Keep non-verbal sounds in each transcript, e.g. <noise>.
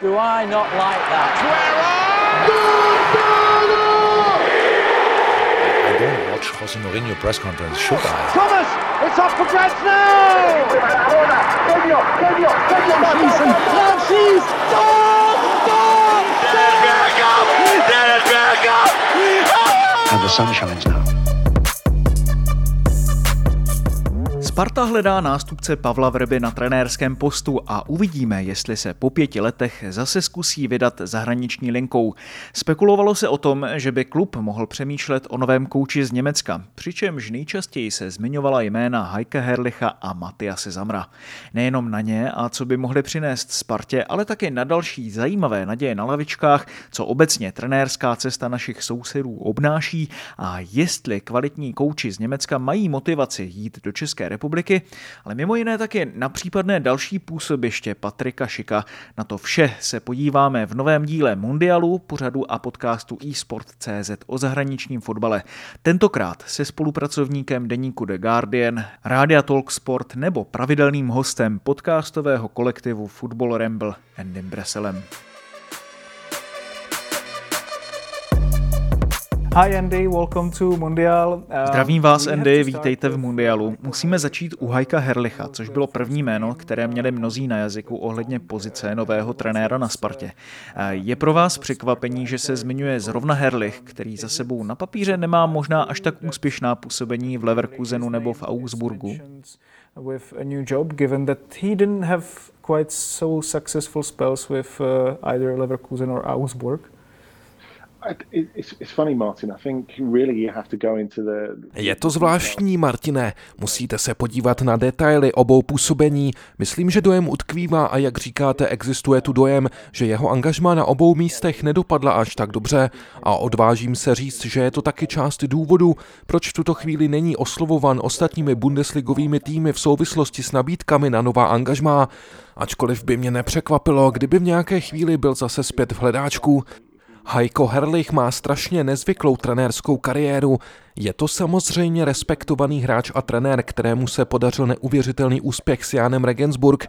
Do I not like that? Aguero! I don't watch Jose Mourinho press conference, should I? Thomas, it's up for grabs now! Mourinho, Mourinho, Mourinho, Mourinho, Mourinho, Mourinho, Mourinho, Mourinho, Mourinho, Mourinho, Mourinho, Mourinho, Mourinho, Mourinho, Mourinho, Mourinho, Mourinho, Sparta hledá nástupce Pavla Vrby na trenérském postu a uvidíme, jestli se po pěti letech zase zkusí vydat zahraniční linkou. Spekulovalo se o tom, že by klub mohl přemýšlet o novém kouči z Německa, přičemž nejčastěji se zmiňovala jména Heike Herlicha a Matiase Zamra. Nejenom na ně a co by mohli přinést Spartě, ale také na další zajímavé naděje na lavičkách, co obecně trenérská cesta našich sousedů obnáší a jestli kvalitní kouči z Německa mají motivaci jít do České republiky republiky, ale mimo jiné také na případné další působiště Patrika Šika. Na to vše se podíváme v novém díle Mundialu, pořadu a podcastu eSport.cz o zahraničním fotbale. Tentokrát se spolupracovníkem deníku The Guardian, Rádia Talk Sport nebo pravidelným hostem podcastového kolektivu Football Ramble Endym Breselem. Hi Andy, welcome to Mundial. Uh, Zdravím vás Andy, vítejte v Mundialu. Musíme začít u Hajka Herlicha, což bylo první jméno, které měli mnozí na jazyku ohledně pozice nového trenéra na Spartě. Uh, je pro vás překvapení, že se zmiňuje zrovna Herlich, který za sebou na papíře nemá možná až tak úspěšná působení v Leverkusenu nebo v Augsburgu? with a new job, given that he didn't have quite so successful spells with uh, either Leverkusen or Augsburg. Je to zvláštní, Martine. Musíte se podívat na detaily obou působení. Myslím, že dojem utkvívá a jak říkáte, existuje tu dojem, že jeho angažma na obou místech nedopadla až tak dobře a odvážím se říct, že je to taky část důvodu, proč v tuto chvíli není oslovovan ostatními bundesligovými týmy v souvislosti s nabídkami na nová angažmá. Ačkoliv by mě nepřekvapilo, kdyby v nějaké chvíli byl zase zpět v hledáčku. Heiko Herlich má strašně nezvyklou trenérskou kariéru. Je to samozřejmě respektovaný hráč a trenér, kterému se podařil neuvěřitelný úspěch s Jánem Regensburg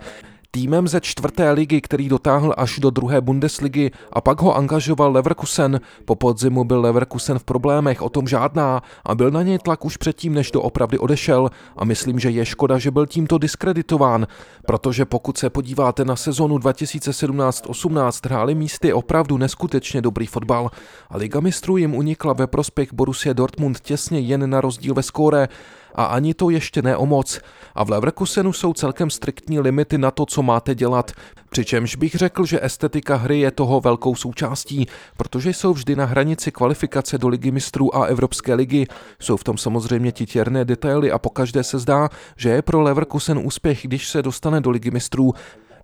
týmem ze čtvrté ligy, který dotáhl až do druhé Bundesligy a pak ho angažoval Leverkusen. Po podzimu byl Leverkusen v problémech, o tom žádná a byl na něj tlak už předtím, než do opravdy odešel. A myslím, že je škoda, že byl tímto diskreditován, protože pokud se podíváte na sezonu 2017-18, hráli místy opravdu neskutečně dobrý fotbal. A Liga mistrů jim unikla ve prospěch Borussia Dortmund těsně jen na rozdíl ve skóre a ani to ještě ne o moc. A v Leverkusenu jsou celkem striktní limity na to, co máte dělat. Přičemž bych řekl, že estetika hry je toho velkou součástí, protože jsou vždy na hranici kvalifikace do ligy mistrů a Evropské ligy. Jsou v tom samozřejmě titěrné detaily a pokaždé se zdá, že je pro Leverkusen úspěch, když se dostane do ligy mistrů.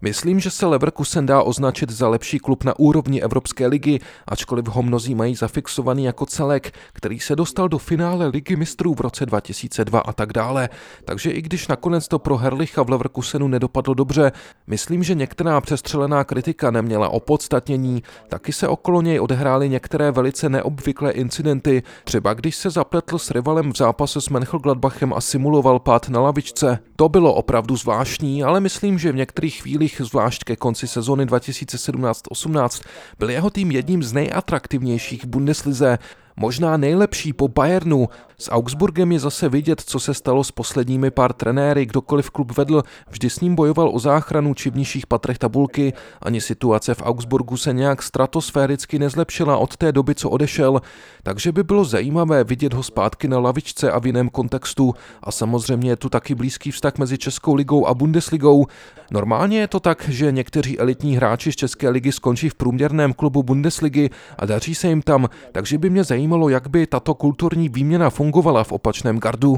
Myslím, že se Leverkusen dá označit za lepší klub na úrovni Evropské ligy, ačkoliv ho mnozí mají zafixovaný jako celek, který se dostal do finále ligy mistrů v roce 2002 a tak dále. Takže i když nakonec to pro Herlicha v Leverkusenu nedopadlo dobře, myslím, že některá přestřelená kritika neměla opodstatnění, taky se okolo něj odehrály některé velice neobvyklé incidenty, třeba když se zapletl s rivalem v zápase s Mönchengladbachem a simuloval pád na lavičce. To bylo opravdu zvláštní, ale myslím, že v některých chvílích chvílích, zvlášť ke konci sezóny 2017-18, byl jeho tým jedním z nejatraktivnějších Bundeslize, možná nejlepší po Bayernu. S Augsburgem je zase vidět, co se stalo s posledními pár trenéry, kdokoliv klub vedl, vždy s ním bojoval o záchranu či v nižších patrech tabulky. Ani situace v Augsburgu se nějak stratosféricky nezlepšila od té doby, co odešel, takže by bylo zajímavé vidět ho zpátky na lavičce a v jiném kontextu. A samozřejmě je tu taky blízký vztah mezi Českou ligou a Bundesligou. Normálně je to tak, že někteří elitní hráči z České ligy skončí v průměrném klubu Bundesligy a daří se jim tam, takže by mě zajímalo, jak by tato kulturní výměna fungovala v opačném gardu.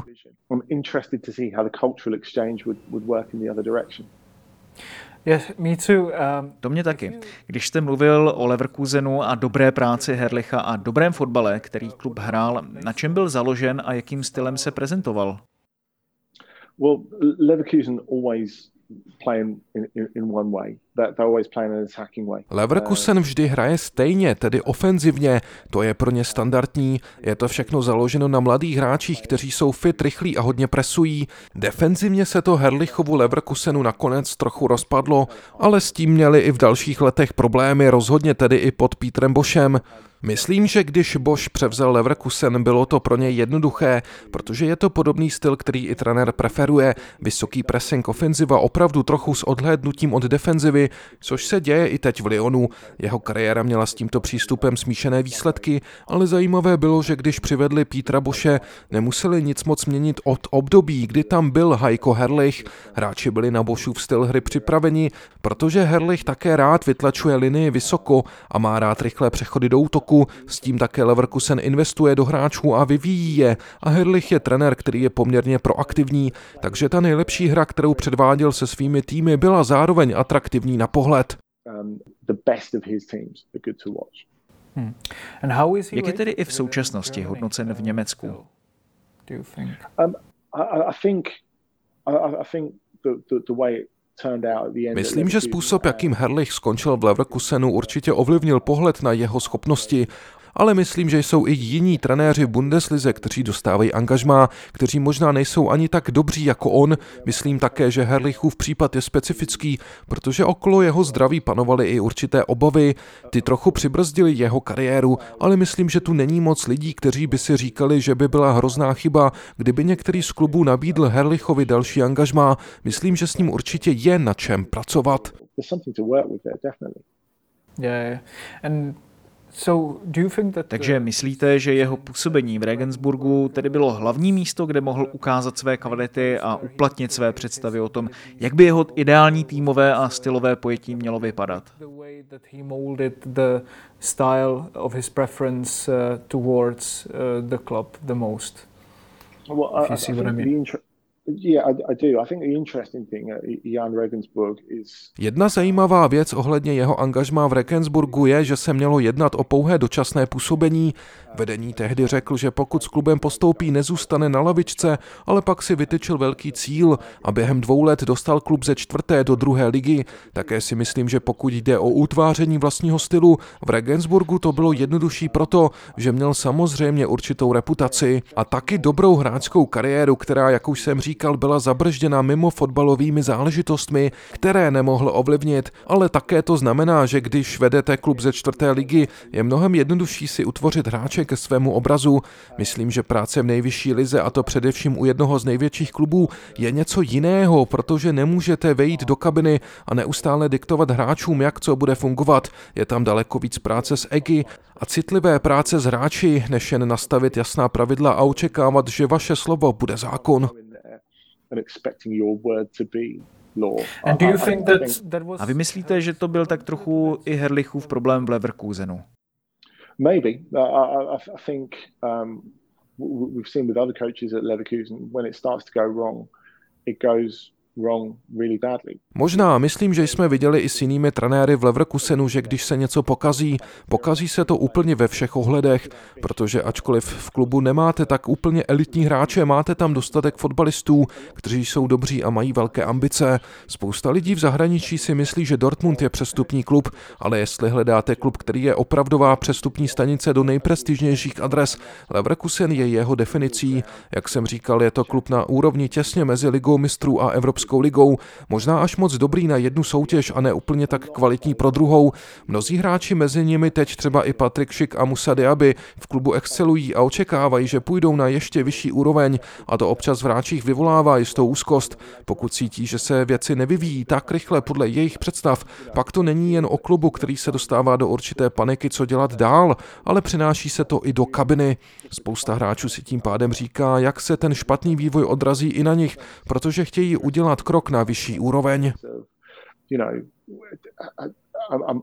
Um, to mě taky. Když jste mluvil o Leverkusenu a dobré práci Herlicha a dobrém fotbale, který klub hrál, na čem byl založen a jakým stylem se prezentoval? Well, Leverkusen always Leverkusen vždy hraje stejně, tedy ofenzivně. To je pro ně standardní. Je to všechno založeno na mladých hráčích, kteří jsou fit, rychlí a hodně presují. Defenzivně se to Herlichovu Leverkusenu nakonec trochu rozpadlo, ale s tím měli i v dalších letech problémy, rozhodně tedy i pod Pítrem Bošem. Myslím, že když Bosch převzal Leverkusen, bylo to pro něj jednoduché, protože je to podobný styl, který i trenér preferuje. Vysoký pressing ofenziva opravdu trochu s odhlédnutím od defenzivy, což se děje i teď v Lyonu. Jeho kariéra měla s tímto přístupem smíšené výsledky, ale zajímavé bylo, že když přivedli Pítra Boše, nemuseli nic moc měnit od období, kdy tam byl Heiko Herlich. Hráči byli na Boschův styl hry připraveni, protože Herlich také rád vytlačuje linii vysoko a má rád rychlé přechody do útoku roku, s tím také Leverkusen investuje do hráčů a vyvíjí je a Herlich je trenér, který je poměrně proaktivní, takže ta nejlepší hra, kterou předváděl se svými týmy, byla zároveň atraktivní na pohled. Um, hmm. Jak je tedy i v současnosti hodnocen v Německu? Um, I think, I think the, the, the way Myslím, že způsob, jakým Herlich skončil v Leverkusenu, určitě ovlivnil pohled na jeho schopnosti ale myslím, že jsou i jiní trenéři v Bundeslize, kteří dostávají angažmá, kteří možná nejsou ani tak dobří jako on. Myslím také, že Herlichův případ je specifický, protože okolo jeho zdraví panovaly i určité obavy. Ty trochu přibrzdili jeho kariéru, ale myslím, že tu není moc lidí, kteří by si říkali, že by byla hrozná chyba, kdyby některý z klubů nabídl Herlichovi další angažmá. Myslím, že s ním určitě je na čem pracovat. Yeah, and takže myslíte, že jeho působení v Regensburgu tedy bylo hlavní místo, kde mohl ukázat své kvality a uplatnit své představy o tom, jak by jeho ideální týmové a stylové pojetí mělo vypadat? Well, I, I think the, inter- Jedna zajímavá věc ohledně jeho angažmá v Regensburgu je, že se mělo jednat o pouhé dočasné působení. Vedení tehdy řekl, že pokud s klubem postoupí, nezůstane na lavičce, ale pak si vytyčil velký cíl a během dvou let dostal klub ze čtvrté do druhé ligy. Také si myslím, že pokud jde o utváření vlastního stylu, v Regensburgu to bylo jednodušší proto, že měl samozřejmě určitou reputaci a taky dobrou hráčskou kariéru, která, jak už jsem říkal, říkal, byla zabržděna mimo fotbalovými záležitostmi, které nemohl ovlivnit, ale také to znamená, že když vedete klub ze čtvrté ligy, je mnohem jednodušší si utvořit hráče ke svému obrazu. Myslím, že práce v nejvyšší lize, a to především u jednoho z největších klubů, je něco jiného, protože nemůžete vejít do kabiny a neustále diktovat hráčům, jak co bude fungovat. Je tam daleko víc práce s EGI a citlivé práce s hráči, než jen nastavit jasná pravidla a očekávat, že vaše slovo bude zákon and expecting your word to be law. And do you think that that was... a vy myslíte, že to byl tak trochu i Herlichův problém v Leverkusenu? Maybe. I, I, I think um, we've seen with other coaches at Leverkusen when it starts to go wrong, it goes Možná, myslím, že jsme viděli i s jinými trenéry v Leverkusenu, že když se něco pokazí, pokazí se to úplně ve všech ohledech, protože ačkoliv v klubu nemáte tak úplně elitní hráče, máte tam dostatek fotbalistů, kteří jsou dobří a mají velké ambice. Spousta lidí v zahraničí si myslí, že Dortmund je přestupní klub, ale jestli hledáte klub, který je opravdová přestupní stanice do nejprestižnějších adres, Leverkusen je jeho definicí. Jak jsem říkal, je to klub na úrovni těsně mezi ligou mistrů a Evropskou Evropskou ligou, možná až moc dobrý na jednu soutěž a ne úplně tak kvalitní pro druhou. Mnozí hráči mezi nimi teď třeba i Patrik Šik a Musa Diaby v klubu excelují a očekávají, že půjdou na ještě vyšší úroveň a to občas v hráčích vyvolává jistou úzkost. Pokud cítí, že se věci nevyvíjí tak rychle podle jejich představ, pak to není jen o klubu, který se dostává do určité paniky, co dělat dál, ale přináší se to i do kabiny. Spousta hráčů si tím pádem říká, jak se ten špatný vývoj odrazí i na nich, protože chtějí udělat udělat krok na vyšší úroveň.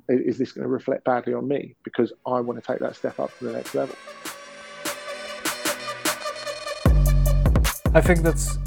Is this going to reflect badly on me because I want to take that step up to the next level?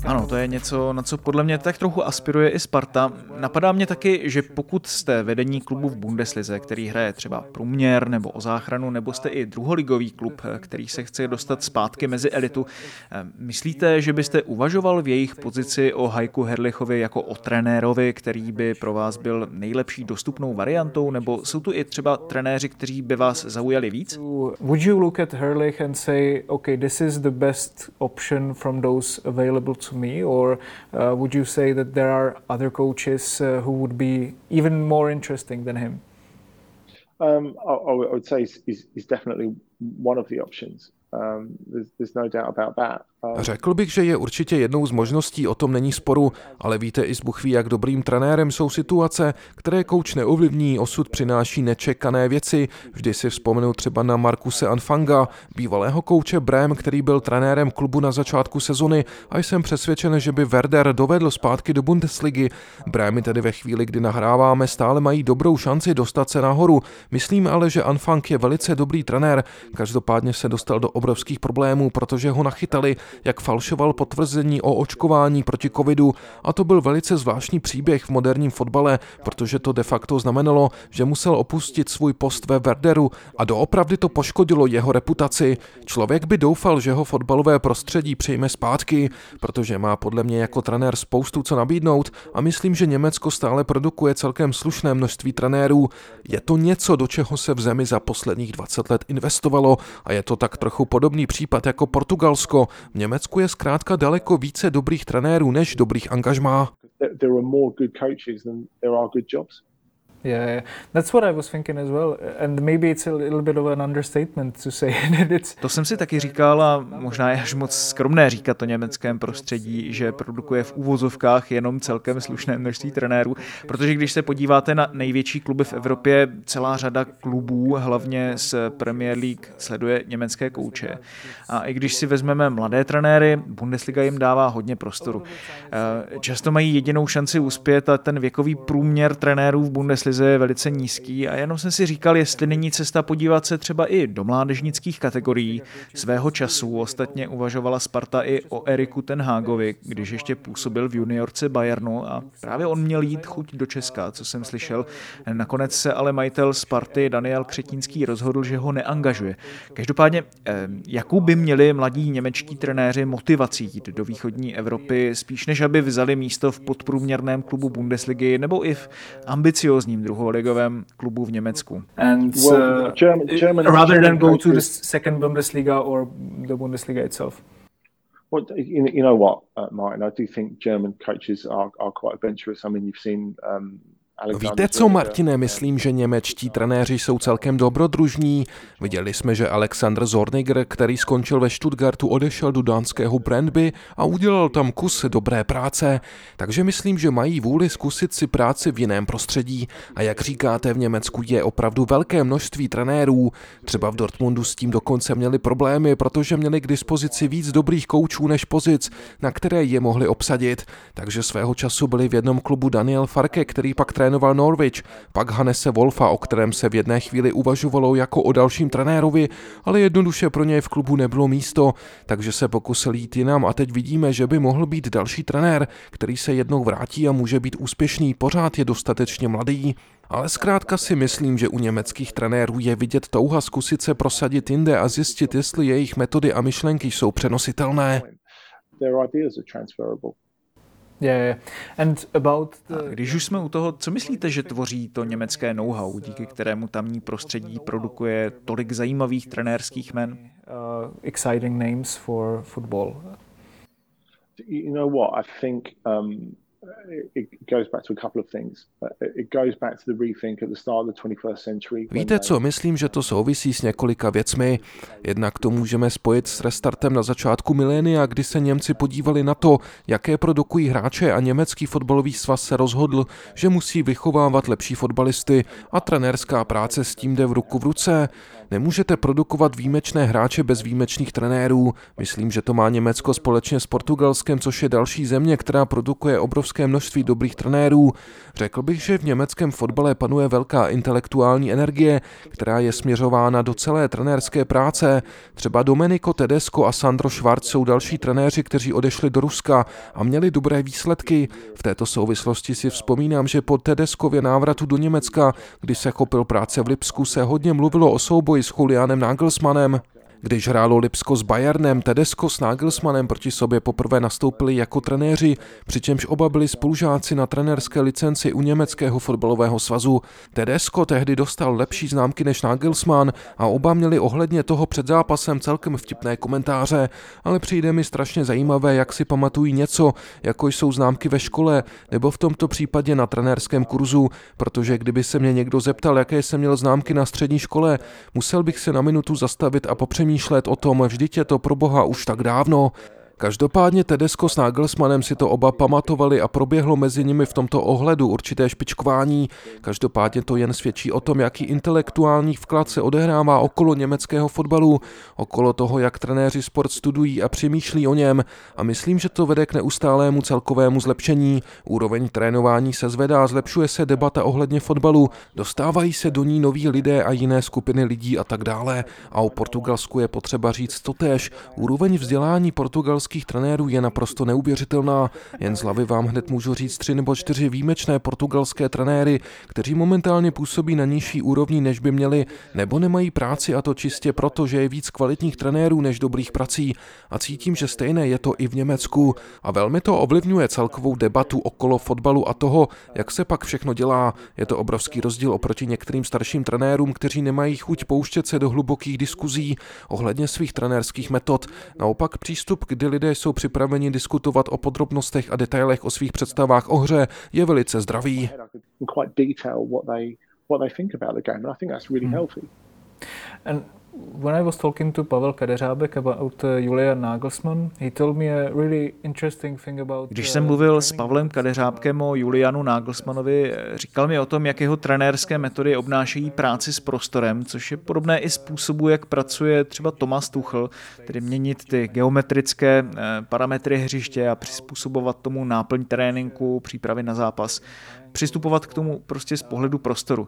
Ano, to je něco, na co podle mě tak trochu aspiruje i Sparta. Napadá mě taky, že pokud jste vedení klubu v Bundeslize, který hraje třeba průměr nebo o záchranu, nebo jste i druholigový klub, který se chce dostat zpátky mezi elitu, eh, myslíte, že byste uvažoval v jejich pozici o Hajku Herlichovi jako o trenérovi, který by pro vás byl nejlepší dostupnou variantou, nebo jsou tu i třeba trenéři, kteří by vás zaujali víc? Would you look at Herlich and say, okay, this is the best option from those available to me, or uh, would you say that there are other coaches uh, who would be even more interesting than him? Um, I, I, would say he's definitely one of the options. Um, there's, there's no doubt about that. Řekl bych, že je určitě jednou z možností, o tom není sporu, ale víte i z Buchví, jak dobrým trenérem jsou situace, které kouč neovlivní, osud přináší nečekané věci. Vždy si vzpomenu třeba na Markuse Anfanga, bývalého kouče Brem, který byl trenérem klubu na začátku sezony a jsem přesvědčen, že by Werder dovedl zpátky do Bundesligy. Brémy tedy ve chvíli, kdy nahráváme, stále mají dobrou šanci dostat se nahoru. Myslím ale, že Anfang je velice dobrý trenér. Každopádně se dostal do obrovských problémů, protože ho nachytali jak falšoval potvrzení o očkování proti covidu a to byl velice zvláštní příběh v moderním fotbale, protože to de facto znamenalo, že musel opustit svůj post ve Werderu a doopravdy to poškodilo jeho reputaci. Člověk by doufal, že ho fotbalové prostředí přijme zpátky, protože má podle mě jako trenér spoustu co nabídnout a myslím, že Německo stále produkuje celkem slušné množství trenérů. Je to něco, do čeho se v zemi za posledních 20 let investovalo a je to tak trochu podobný případ jako Portugalsko. Německu je zkrátka daleko více dobrých trenérů než dobrých angažmá. There are more good coaches than there are good jobs. Yeah, yeah, that's what I was thinking as well. And maybe it's a little bit of an understatement to say <laughs> that it's... To jsem si taky říkal a možná je až moc skromné říkat to německém prostředí, že produkuje v úvozovkách jenom celkem slušné množství trenérů, protože když se podíváte na největší kluby v Evropě, celá řada klubů, hlavně z Premier League, sleduje německé kouče. A i když si vezmeme mladé trenéry, Bundesliga jim dává hodně prostoru. Eh, často mají jedinou šanci uspět a ten věkový průměr trenérů v Bundesliga Bundeslize je velice nízký a jenom jsem si říkal, jestli není cesta podívat se třeba i do mládežnických kategorií. Svého času ostatně uvažovala Sparta i o Eriku Tenhágovi, když ještě působil v juniorce Bayernu a právě on měl jít chuť do Česka, co jsem slyšel. Nakonec se ale majitel Sparty Daniel Křetínský rozhodl, že ho neangažuje. Každopádně, jakou by měli mladí němečtí trenéři motivací jít do východní Evropy, spíš než aby vzali místo v podprůměrném klubu Bundesligy nebo i v ambiciozním nejlepším druholigovém klubu v Německu. And uh, German, German, rather than go to the second Bundesliga or the Bundesliga itself. Well, you, you know what, uh, Martin? I do think German coaches are, are quite adventurous. I mean, you've seen um, Víte co, Martine, myslím, že němečtí trenéři jsou celkem dobrodružní. Viděli jsme, že Alexander Zorniger, který skončil ve Stuttgartu, odešel do dánského Brandby a udělal tam kus dobré práce. Takže myslím, že mají vůli zkusit si práci v jiném prostředí. A jak říkáte, v Německu je opravdu velké množství trenérů. Třeba v Dortmundu s tím dokonce měli problémy, protože měli k dispozici víc dobrých koučů než pozic, na které je mohli obsadit. Takže svého času byli v jednom klubu Daniel Farke, který pak trénoval trénoval Norwich, pak Hanese Wolfa, o kterém se v jedné chvíli uvažovalo jako o dalším trenérovi, ale jednoduše pro něj v klubu nebylo místo, takže se pokusil jít jinam a teď vidíme, že by mohl být další trenér, který se jednou vrátí a může být úspěšný, pořád je dostatečně mladý. Ale zkrátka si myslím, že u německých trenérů je vidět touha zkusit se prosadit jinde a zjistit, jestli jejich metody a myšlenky jsou přenositelné. Yeah, And about the... A když už jsme u toho, co myslíte, že tvoří to německé know-how, díky kterému tamní prostředí produkuje tolik zajímavých trenérských men? Uh, exciting names for football. You know what? I think um, Víte co, myslím, že to souvisí s několika věcmi. Jednak to můžeme spojit s restartem na začátku milénia, kdy se Němci podívali na to, jaké produkují hráče a německý fotbalový svaz se rozhodl, že musí vychovávat lepší fotbalisty a trenérská práce s tím jde v ruku v ruce. Nemůžete produkovat výjimečné hráče bez výjimečných trenérů. Myslím, že to má Německo společně s Portugalskem, což je další země, která produkuje obrovské množství dobrých trenérů. Řekl bych, že v německém fotbale panuje velká intelektuální energie, která je směřována do celé trenérské práce. Třeba Domenico Tedesco a Sandro Schwarz jsou další trenéři, kteří odešli do Ruska a měli dobré výsledky. V této souvislosti si vzpomínám, že po Tedeskově návratu do Německa, kdy se chopil práce v Lipsku, se hodně mluvilo o souboji s Julianem Nagelsmannem. Když hrálo Lipsko s Bayernem, Tedesco s Nagelsmannem proti sobě poprvé nastoupili jako trenéři, přičemž oba byli spolužáci na trenérské licenci u německého fotbalového svazu. Tedesco tehdy dostal lepší známky než Nagelsmann a oba měli ohledně toho před zápasem celkem vtipné komentáře, ale přijde mi strašně zajímavé, jak si pamatují něco, jako jsou známky ve škole nebo v tomto případě na trenérském kurzu, protože kdyby se mě někdo zeptal, jaké jsem měl známky na střední škole, musel bych se na minutu zastavit a popřemýšlet přemýšlet o tom, vždyť je to pro boha už tak dávno, Každopádně Tedesco s Nagelsmannem si to oba pamatovali a proběhlo mezi nimi v tomto ohledu určité špičkování. Každopádně to jen svědčí o tom, jaký intelektuální vklad se odehrává okolo německého fotbalu, okolo toho, jak trenéři sport studují a přemýšlí o něm a myslím, že to vede k neustálému celkovému zlepšení. Úroveň trénování se zvedá, zlepšuje se debata ohledně fotbalu, dostávají se do ní noví lidé a jiné skupiny lidí a tak dále. A o Portugalsku je potřeba říct totéž. Úroveň vzdělání portugalských portugalských trenérů je naprosto neuvěřitelná. Jen z hlavy vám hned můžu říct tři nebo čtyři výjimečné portugalské trenéry, kteří momentálně působí na nižší úrovni, než by měli, nebo nemají práci a to čistě proto, že je víc kvalitních trenérů než dobrých prací. A cítím, že stejné je to i v Německu. A velmi to ovlivňuje celkovou debatu okolo fotbalu a toho, jak se pak všechno dělá. Je to obrovský rozdíl oproti některým starším trenérům, kteří nemají chuť pouštět se do hlubokých diskuzí ohledně svých trenérských metod. Naopak přístup, kdy lidé jsou připraveni diskutovat o podrobnostech a detailech o svých představách o hře, je velice zdravý. And when I was talking to Pavel Kadeřábek about uh, Julia Nagelsmann, he told me a really interesting thing about Když jsem uh, mluvil s Pavlem Kadeřábkem o Julianu Nagelsmannovi, říkal mi o tom, jak jeho trenérské metody obnášejí práci s prostorem, což je podobné i způsobu, jak pracuje třeba Thomas Tuchel, tedy měnit ty geometrické eh, parametry hřiště a přizpůsobovat tomu náplň tréninku, přípravy na zápas. Přistupovat k tomu prostě z pohledu prostoru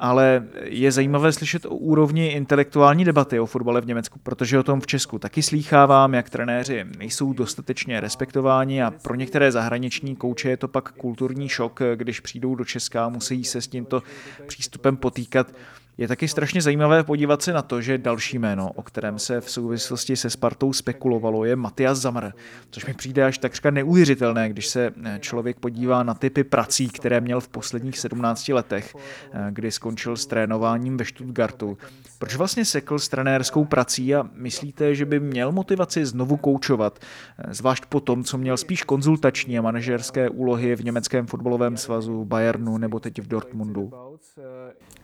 ale je zajímavé slyšet o úrovni intelektuální debaty o fotbale v Německu, protože o tom v Česku taky slýchávám, jak trenéři nejsou dostatečně respektováni a pro některé zahraniční kouče je to pak kulturní šok, když přijdou do Česka a musí se s tímto přístupem potýkat. Je taky strašně zajímavé podívat se na to, že další jméno, o kterém se v souvislosti se Spartou spekulovalo, je Matias Zamr, což mi přijde až takřka neuvěřitelné, když se eh, člověk podívá na typy prací, které měl v posledních 17 letech, eh, kdy skončil s trénováním ve Stuttgartu. Proč vlastně sekl s trenérskou prací a myslíte, že by měl motivaci znovu koučovat, eh, zvlášť po tom, co měl spíš konzultační a manažerské úlohy v německém fotbalovém svazu, Bayernu nebo teď v Dortmundu?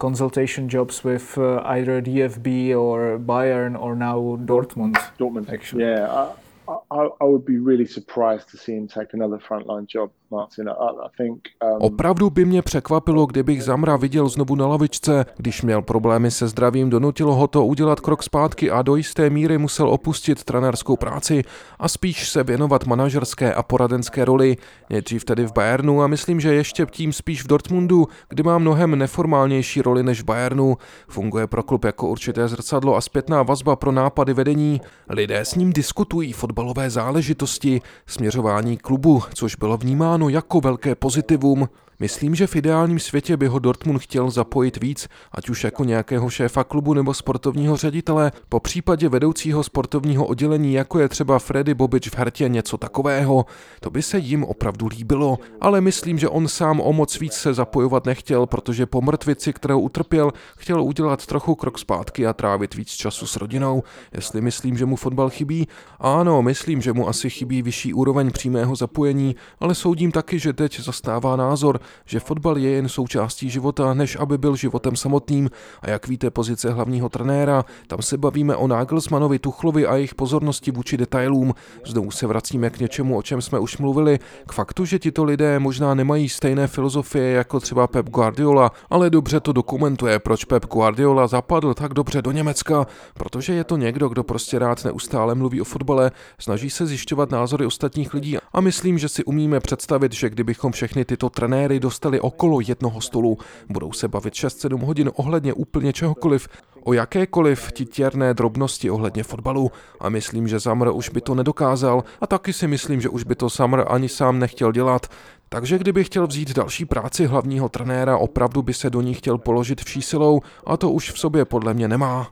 Consultation jobs with uh, either DFB or Bayern or now Dortmund. Dortmund, actually. Yeah, I, I, I would be really surprised to see him take another frontline job Um... Opravdu by mě překvapilo, kdybych Zamra viděl znovu na lavičce. Když měl problémy se zdravím, donutilo ho to udělat krok zpátky a do jisté míry musel opustit trenérskou práci a spíš se věnovat manažerské a poradenské roli. Nejdřív tedy v Bayernu a myslím, že ještě tím spíš v Dortmundu, kde má mnohem neformálnější roli než v Bayernu. Funguje pro klub jako určité zrcadlo a zpětná vazba pro nápady vedení. Lidé s ním diskutují fotbalové záležitosti, směřování klubu, což bylo vnímáno vnímáno jako velké pozitivum Myslím, že v ideálním světě by ho Dortmund chtěl zapojit víc, ať už jako nějakého šéfa klubu nebo sportovního ředitele, po případě vedoucího sportovního oddělení, jako je třeba Freddy Bobič v Hertě něco takového. To by se jim opravdu líbilo, ale myslím, že on sám o moc víc se zapojovat nechtěl, protože po mrtvici, kterou utrpěl, chtěl udělat trochu krok zpátky a trávit víc času s rodinou. Jestli myslím, že mu fotbal chybí, ano, myslím, že mu asi chybí vyšší úroveň přímého zapojení, ale soudím taky, že teď zastává názor, že fotbal je jen součástí života, než aby byl životem samotným. A jak víte, pozice hlavního trenéra, tam se bavíme o Nagelsmanovi, Tuchlovi a jejich pozornosti vůči detailům. Znovu se vracíme k něčemu, o čem jsme už mluvili, k faktu, že tito lidé možná nemají stejné filozofie jako třeba Pep Guardiola, ale dobře to dokumentuje, proč Pep Guardiola zapadl tak dobře do Německa, protože je to někdo, kdo prostě rád neustále mluví o fotbale, snaží se zjišťovat názory ostatních lidí a myslím, že si umíme představit, že kdybychom všechny tyto trenéry dostali okolo jednoho stolu, budou se bavit 6-7 hodin ohledně úplně čehokoliv, o jakékoliv titěrné drobnosti ohledně fotbalu a myslím, že Zamr už by to nedokázal a taky si myslím, že už by to Samr ani sám nechtěl dělat. Takže kdyby chtěl vzít další práci hlavního trenéra, opravdu by se do ní chtěl položit vší silou a to už v sobě podle mě nemá.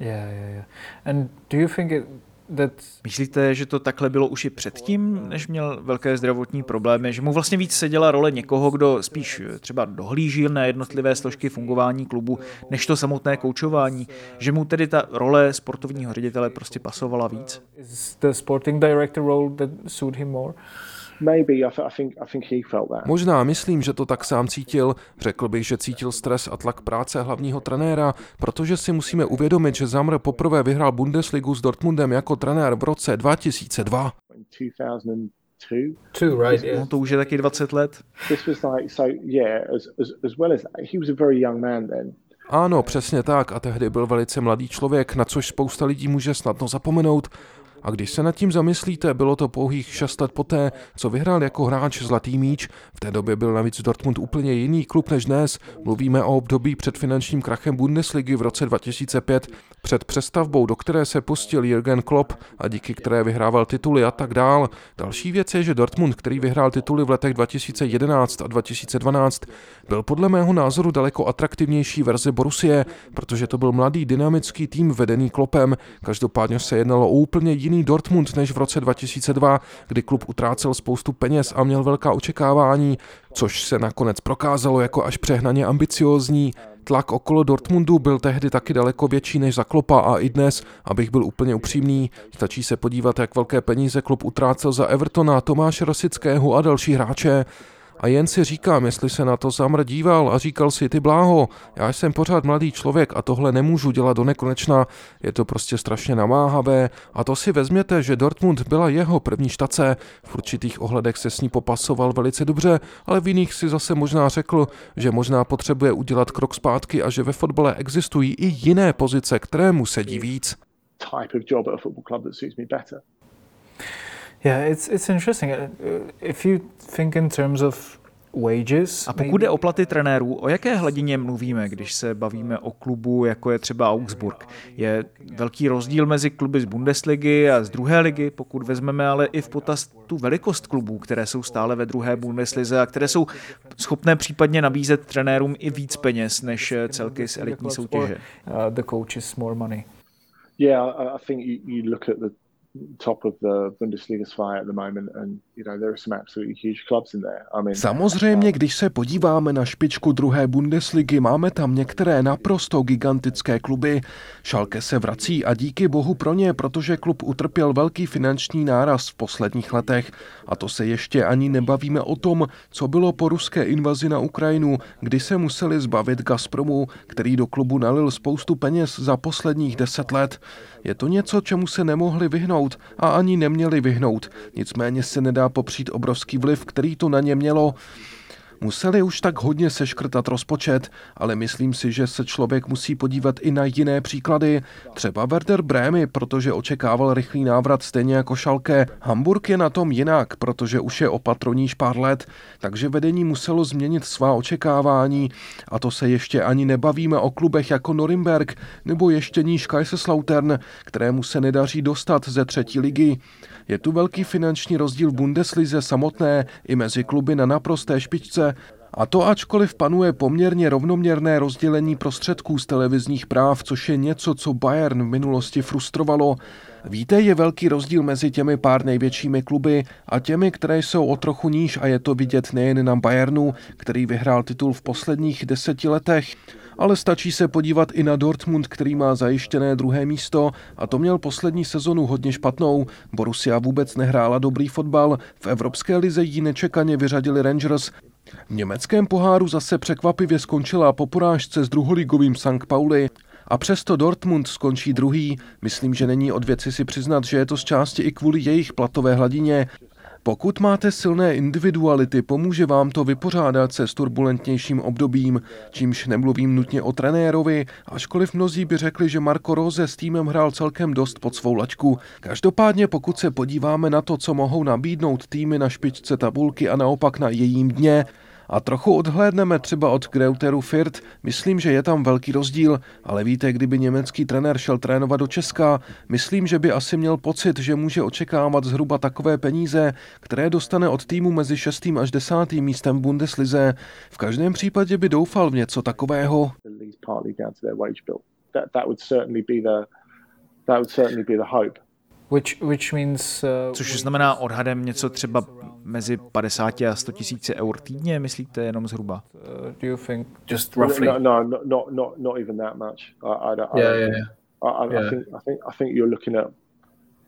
Yeah, yeah, yeah. And do you think it Myslíte, že to takhle bylo už i předtím, než měl velké zdravotní problémy, že mu vlastně víc seděla role někoho, kdo spíš třeba dohlížil na jednotlivé složky fungování klubu, než to samotné koučování, že mu tedy ta role sportovního ředitele prostě pasovala víc? Možná myslím, že to tak sám cítil. Řekl bych, že cítil stres a tlak práce hlavního trenéra, protože si musíme uvědomit, že Zamr poprvé vyhrál Bundesligu s Dortmundem jako trenér v roce 2002. Two, right, yeah. No to už je taky 20 let. Ano, přesně tak. A tehdy byl velice mladý člověk, na což spousta lidí může snadno zapomenout. A když se nad tím zamyslíte, bylo to pouhých 6 let poté, co vyhrál jako hráč Zlatý míč. V té době byl navíc Dortmund úplně jiný klub než dnes. Mluvíme o období před finančním krachem Bundesligy v roce 2005, před přestavbou, do které se pustil Jürgen Klopp a díky které vyhrával tituly a tak dál. Další věc je, že Dortmund, který vyhrál tituly v letech 2011 a 2012, byl podle mého názoru daleko atraktivnější verze Borussie, protože to byl mladý dynamický tým vedený Kloppem. Každopádně se jednalo o úplně jiný jiný Dortmund než v roce 2002, kdy klub utrácel spoustu peněz a měl velká očekávání, což se nakonec prokázalo jako až přehnaně ambiciózní. Tlak okolo Dortmundu byl tehdy taky daleko větší než za Klopa a i dnes, abych byl úplně upřímný, stačí se podívat, jak velké peníze klub utrácel za Evertona, Tomáše Rosického a další hráče. A jen si říkám, jestli se na to Zamr díval a říkal si, ty bláho, já jsem pořád mladý člověk a tohle nemůžu dělat do nekonečna, je to prostě strašně namáhavé. A to si vezměte, že Dortmund byla jeho první štace, v určitých ohledech se s ní popasoval velice dobře, ale v jiných si zase možná řekl, že možná potřebuje udělat krok zpátky a že ve fotbale existují i jiné pozice, které mu sedí víc. Yeah, it's, it's interesting. If you think in terms of Wages, a pokud jde o platy trenérů, o jaké hladině mluvíme, když se bavíme o klubu, jako je třeba Augsburg? Je velký rozdíl mezi kluby z Bundesligy a z druhé ligy, pokud vezmeme ale i v potaz tu velikost klubů, které jsou stále ve druhé Bundeslize a které jsou schopné případně nabízet trenérům i víc peněz než celky z elitní soutěže. Uh, the coaches more money. Yeah, I think you look at the top of the Bundesliga sphy at the moment, and you know there are some absolutely huge clubs in there. I mean, Samozřejmě, když se podíváme na špičku druhé Bundesligy, máme tam některé naprosto gigantické kluby. Schalke se vrací a díky bohu pro ně, protože klub utrpěl velký finanční náraz v posledních letech. A to se ještě ani nebavíme o tom, co bylo po ruské invazi na Ukrajinu, kdy se museli zbavit Gazpromu, který do klubu nalil spoustu peněz za posledních deset let. Je to něco, čemu se nemohli vyhnout a ani neměli vyhnout. Nicméně se nedá popřít obrovský vliv, který to na ně mělo. Museli už tak hodně seškrtat rozpočet, ale myslím si, že se člověk musí podívat i na jiné příklady. Třeba Werder Brémy, protože očekával rychlý návrat stejně jako Šalke. Hamburg je na tom jinak, protože už je opatroníž pár let, takže vedení muselo změnit svá očekávání. A to se ještě ani nebavíme o klubech jako Norimberg nebo ještě níž Kaiserslautern, kterému se nedaří dostat ze třetí ligy. Je tu velký finanční rozdíl Bundeslize samotné i mezi kluby na naprosté špičce, a to ačkoliv panuje poměrně rovnoměrné rozdělení prostředků z televizních práv, což je něco, co Bayern v minulosti frustrovalo. Víte, je velký rozdíl mezi těmi pár největšími kluby a těmi, které jsou o trochu níž a je to vidět nejen na Bayernu, který vyhrál titul v posledních deseti letech, ale stačí se podívat i na Dortmund, který má zajištěné druhé místo a to měl poslední sezonu hodně špatnou. Borussia vůbec nehrála dobrý fotbal, v Evropské lize ji nečekaně vyřadili Rangers, v německém poháru zase překvapivě skončila po porážce s druholigovým St. Pauli. A přesto Dortmund skončí druhý. Myslím, že není od věci si přiznat, že je to z části i kvůli jejich platové hladině. Pokud máte silné individuality, pomůže vám to vypořádat se s turbulentnějším obdobím, čímž nemluvím nutně o trenérovi, ačkoliv mnozí by řekli, že Marco Rose s týmem hrál celkem dost pod svou lačku. Každopádně pokud se podíváme na to, co mohou nabídnout týmy na špičce tabulky a naopak na jejím dně, a trochu odhlédneme třeba od Greuteru Firt, myslím, že je tam velký rozdíl, ale víte, kdyby německý trenér šel trénovat do Česka, myslím, že by asi měl pocit, že může očekávat zhruba takové peníze, které dostane od týmu mezi 6. až 10. místem v Bundeslize. V každém případě by doufal v něco takového. That would certainly be the that would certainly be the hope. Which, which means, uh, Což znamená odhadem něco třeba mezi 50 a 100 tisíci eur týdně, myslíte jenom zhruba? Uh, do you think just roughly? No, no, no not, not, not even that much. I, I, I, yeah, yeah, yeah. I, I, yeah. I, think, I, think, I think you're looking at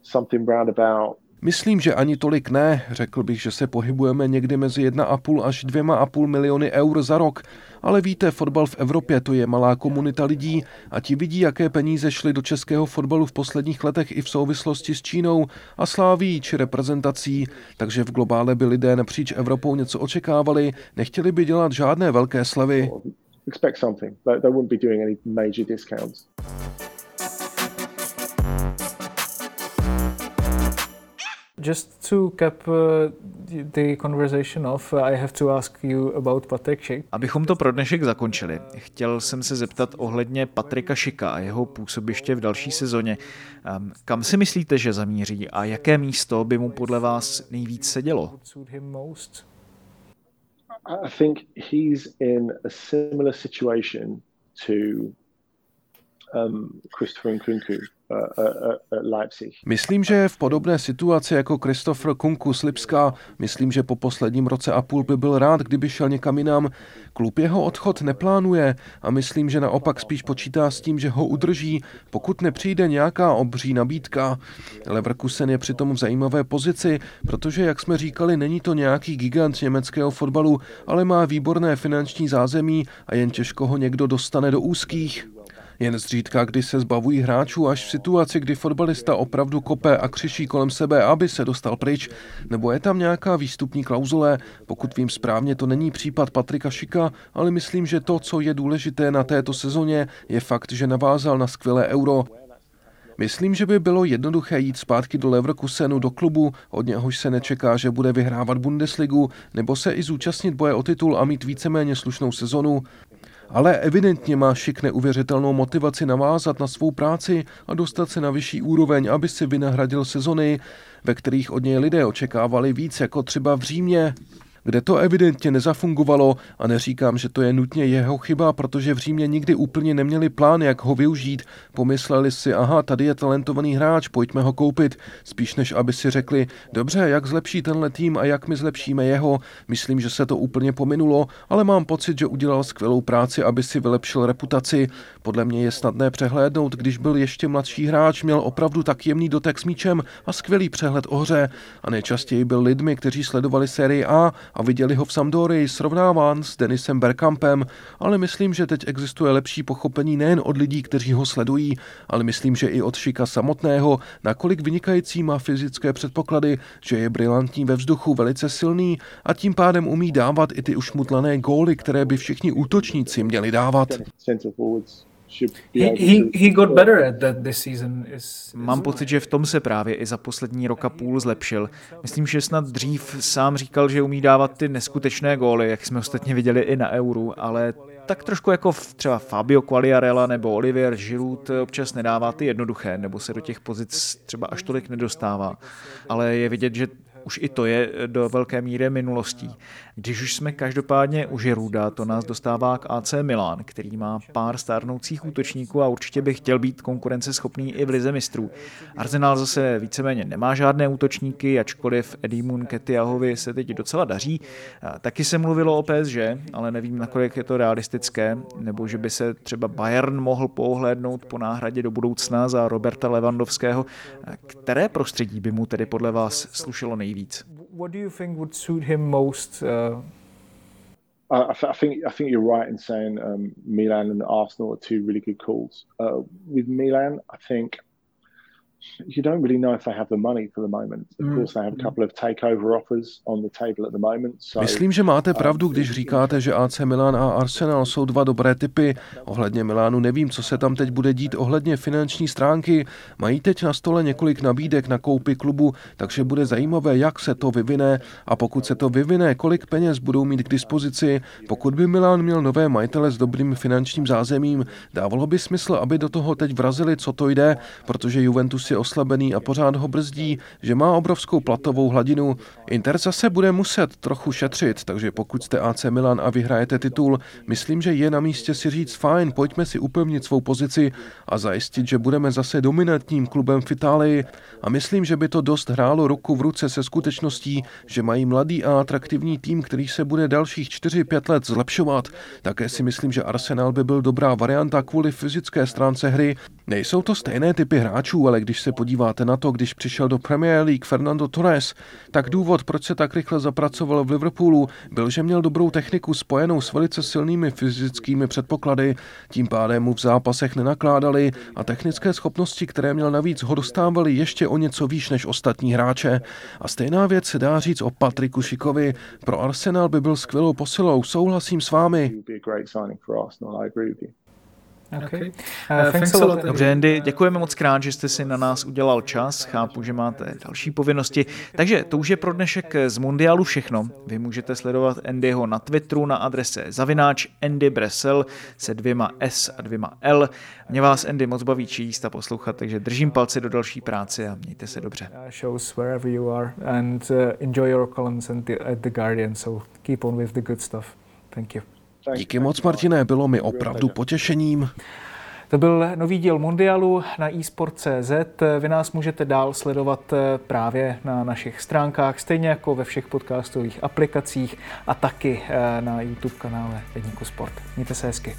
something round about Myslím, že ani tolik ne. Řekl bych, že se pohybujeme někdy mezi 1,5 až 2,5 miliony eur za rok. Ale víte, fotbal v Evropě to je malá komunita lidí a ti vidí, jaké peníze šly do českého fotbalu v posledních letech i v souvislosti s Čínou a Sláví či reprezentací. Takže v globále by lidé napříč Evropou něco očekávali, nechtěli by dělat žádné velké slevy. Expect something. They wouldn't be doing any major discounts. Just to cap uh, the conversation off, I have to ask you about Patrick Schick. Abychom to pro dnešek zakončili, chtěl jsem se zeptat ohledně Patrika Šika a jeho působiště v další sezóně. Um, kam si myslíte, že zamíří a jaké místo by mu podle vás nejvíc sedělo? I think he's in a similar situation to Myslím, že v podobné situaci jako Christopher Kunku z Lipska. Myslím, že po posledním roce a půl by byl rád, kdyby šel někam jinam. Klub jeho odchod neplánuje a myslím, že naopak spíš počítá s tím, že ho udrží, pokud nepřijde nějaká obří nabídka. Leverkusen je přitom v zajímavé pozici, protože, jak jsme říkali, není to nějaký gigant německého fotbalu, ale má výborné finanční zázemí a jen těžko ho někdo dostane do úzkých. Jen zřídka, kdy se zbavují hráčů až v situaci, kdy fotbalista opravdu kope a křičí kolem sebe, aby se dostal pryč, nebo je tam nějaká výstupní klauzule. Pokud vím správně, to není případ Patrika Šika, ale myslím, že to, co je důležité na této sezóně, je fakt, že navázal na skvělé euro. Myslím, že by bylo jednoduché jít zpátky do Leverkusenu, do klubu, od něhož se nečeká, že bude vyhrávat Bundesligu, nebo se i zúčastnit boje o titul a mít víceméně slušnou sezonu ale evidentně má Šik neuvěřitelnou motivaci navázat na svou práci a dostat se na vyšší úroveň, aby si vynahradil sezony, ve kterých od něj lidé očekávali víc, jako třeba v Římě kde to evidentně nezafungovalo a neříkám, že to je nutně jeho chyba, protože v Římě nikdy úplně neměli plán, jak ho využít. Pomysleli si, aha, tady je talentovaný hráč, pojďme ho koupit, spíš než aby si řekli, dobře, jak zlepší tenhle tým a jak my zlepšíme jeho. Myslím, že se to úplně pominulo, ale mám pocit, že udělal skvělou práci, aby si vylepšil reputaci. Podle mě je snadné přehlédnout, když byl ještě mladší hráč, měl opravdu tak jemný dotek s míčem a skvělý přehled o hře. A nejčastěji byl lidmi, kteří sledovali sérii A a viděli ho v Sampdorii srovnáván s Denisem Bergkampem, ale myslím, že teď existuje lepší pochopení nejen od lidí, kteří ho sledují, ale myslím, že i od Šika samotného, nakolik vynikající má fyzické předpoklady, že je brilantní ve vzduchu, velice silný a tím pádem umí dávat i ty ušmutlané góly, které by všichni útočníci měli dávat. Mám pocit, že v tom se právě i za poslední roka půl zlepšil. Myslím, že snad dřív sám říkal, že umí dávat ty neskutečné góly, jak jsme ostatně viděli i na Euru, ale tak trošku jako třeba Fabio Quagliarella nebo Olivier Giroud občas nedává ty jednoduché, nebo se do těch pozic třeba až tolik nedostává. Ale je vidět, že už i to je do velké míry minulostí. Když už jsme každopádně u Žiruda, to nás dostává k AC Milan, který má pár stárnoucích útočníků a určitě by chtěl být konkurenceschopný i v lize mistrů. Arsenal zase víceméně nemá žádné útočníky, ačkoliv Eddie Ketiahovi se teď docela daří. Taky se mluvilo o PSG, ale nevím, nakolik je to realistické, nebo že by se třeba Bayern mohl pohlédnout po náhradě do budoucna za Roberta Lewandowského. Které prostředí by mu tedy podle vás slušelo nejvíc? What do you think would suit him most? Uh... I, I, think I think you're right in saying um, Milan and Arsenal are two really good calls. Uh, with Milan, I think you don't really know if they have the money for the moment. Of mm. course, they have a couple of takeover offers on the table at the moment. So, Myslím, že máte pravdu, když říkáte, že AC Milan a Arsenal jsou dva dobré typy. Ohledně Milánu nevím, co se tam teď bude dít ohledně finanční stránky. Mají teď na stole několik nabídek na koupy klubu, takže bude zajímavé, jak se to vyvine a pokud se to vyvine, kolik peněz budou mít k dispozici. Pokud by Milán měl nové majitele s dobrým finančním zázemím, dávalo by smysl, aby do toho teď vrazili, co to jde, protože Juventus je oslabený a pořád ho brzdí, že má obrovskou platovou hladinu. Inter zase bude muset trochu šetřit, takže pokud jste AC Milan a vyhrajete titul, myslím, že je na místě si říct fajn, pojďme si upevnit svou pozici a zajistit, že budeme zase dominantním klubem v Itálii. A myslím, že by to dost hrálo ruku v ruce se skutečností, že mají mladý a atraktivní tým, který se bude dalších 4-5 let zlepšovat. Také si myslím, že Arsenal by byl dobrá varianta kvůli fyzické stránce hry. Nejsou to stejné typy hráčů, ale když se podíváte na to, když přišel do Premier League Fernando Torres, tak důvod, proč se tak rychle zapracoval v Liverpoolu, byl, že měl dobrou techniku spojenou s velice silnými fyzickými předpoklady, tím pádem mu v zápasech nenakládali a technické schopnosti, které měl navíc, ho dostávali ještě o něco výš než ostatní hráče. A stejná věc se dá říct o Patriku Šikovi. Pro Arsenal by byl skvělou posilou, souhlasím s vámi. Okay. Uh, thanks a lot. Dobře, Andy, děkujeme moc krát, že jste si na nás udělal čas. Chápu, že máte další povinnosti. Takže to už je pro dnešek z Mundialu všechno. Vy můžete sledovat Andyho na Twitteru na adrese zavináč Andy Bresel se dvěma S a dvěma L. Mě vás, Andy, moc baví číst a poslouchat, takže držím palce do další práce a mějte se dobře. Shows wherever you are and enjoy your columns at the Guardian, so keep on with the good stuff. Thank you. Díky moc, Martine, bylo mi opravdu potěšením. To byl nový díl Mundialu na eSport.cz. Vy nás můžete dál sledovat eh, právě na našich stránkách, stejně jako ve všech podcastových aplikacích a taky eh, na YouTube kanále Deníku Sport. Mějte se hezky.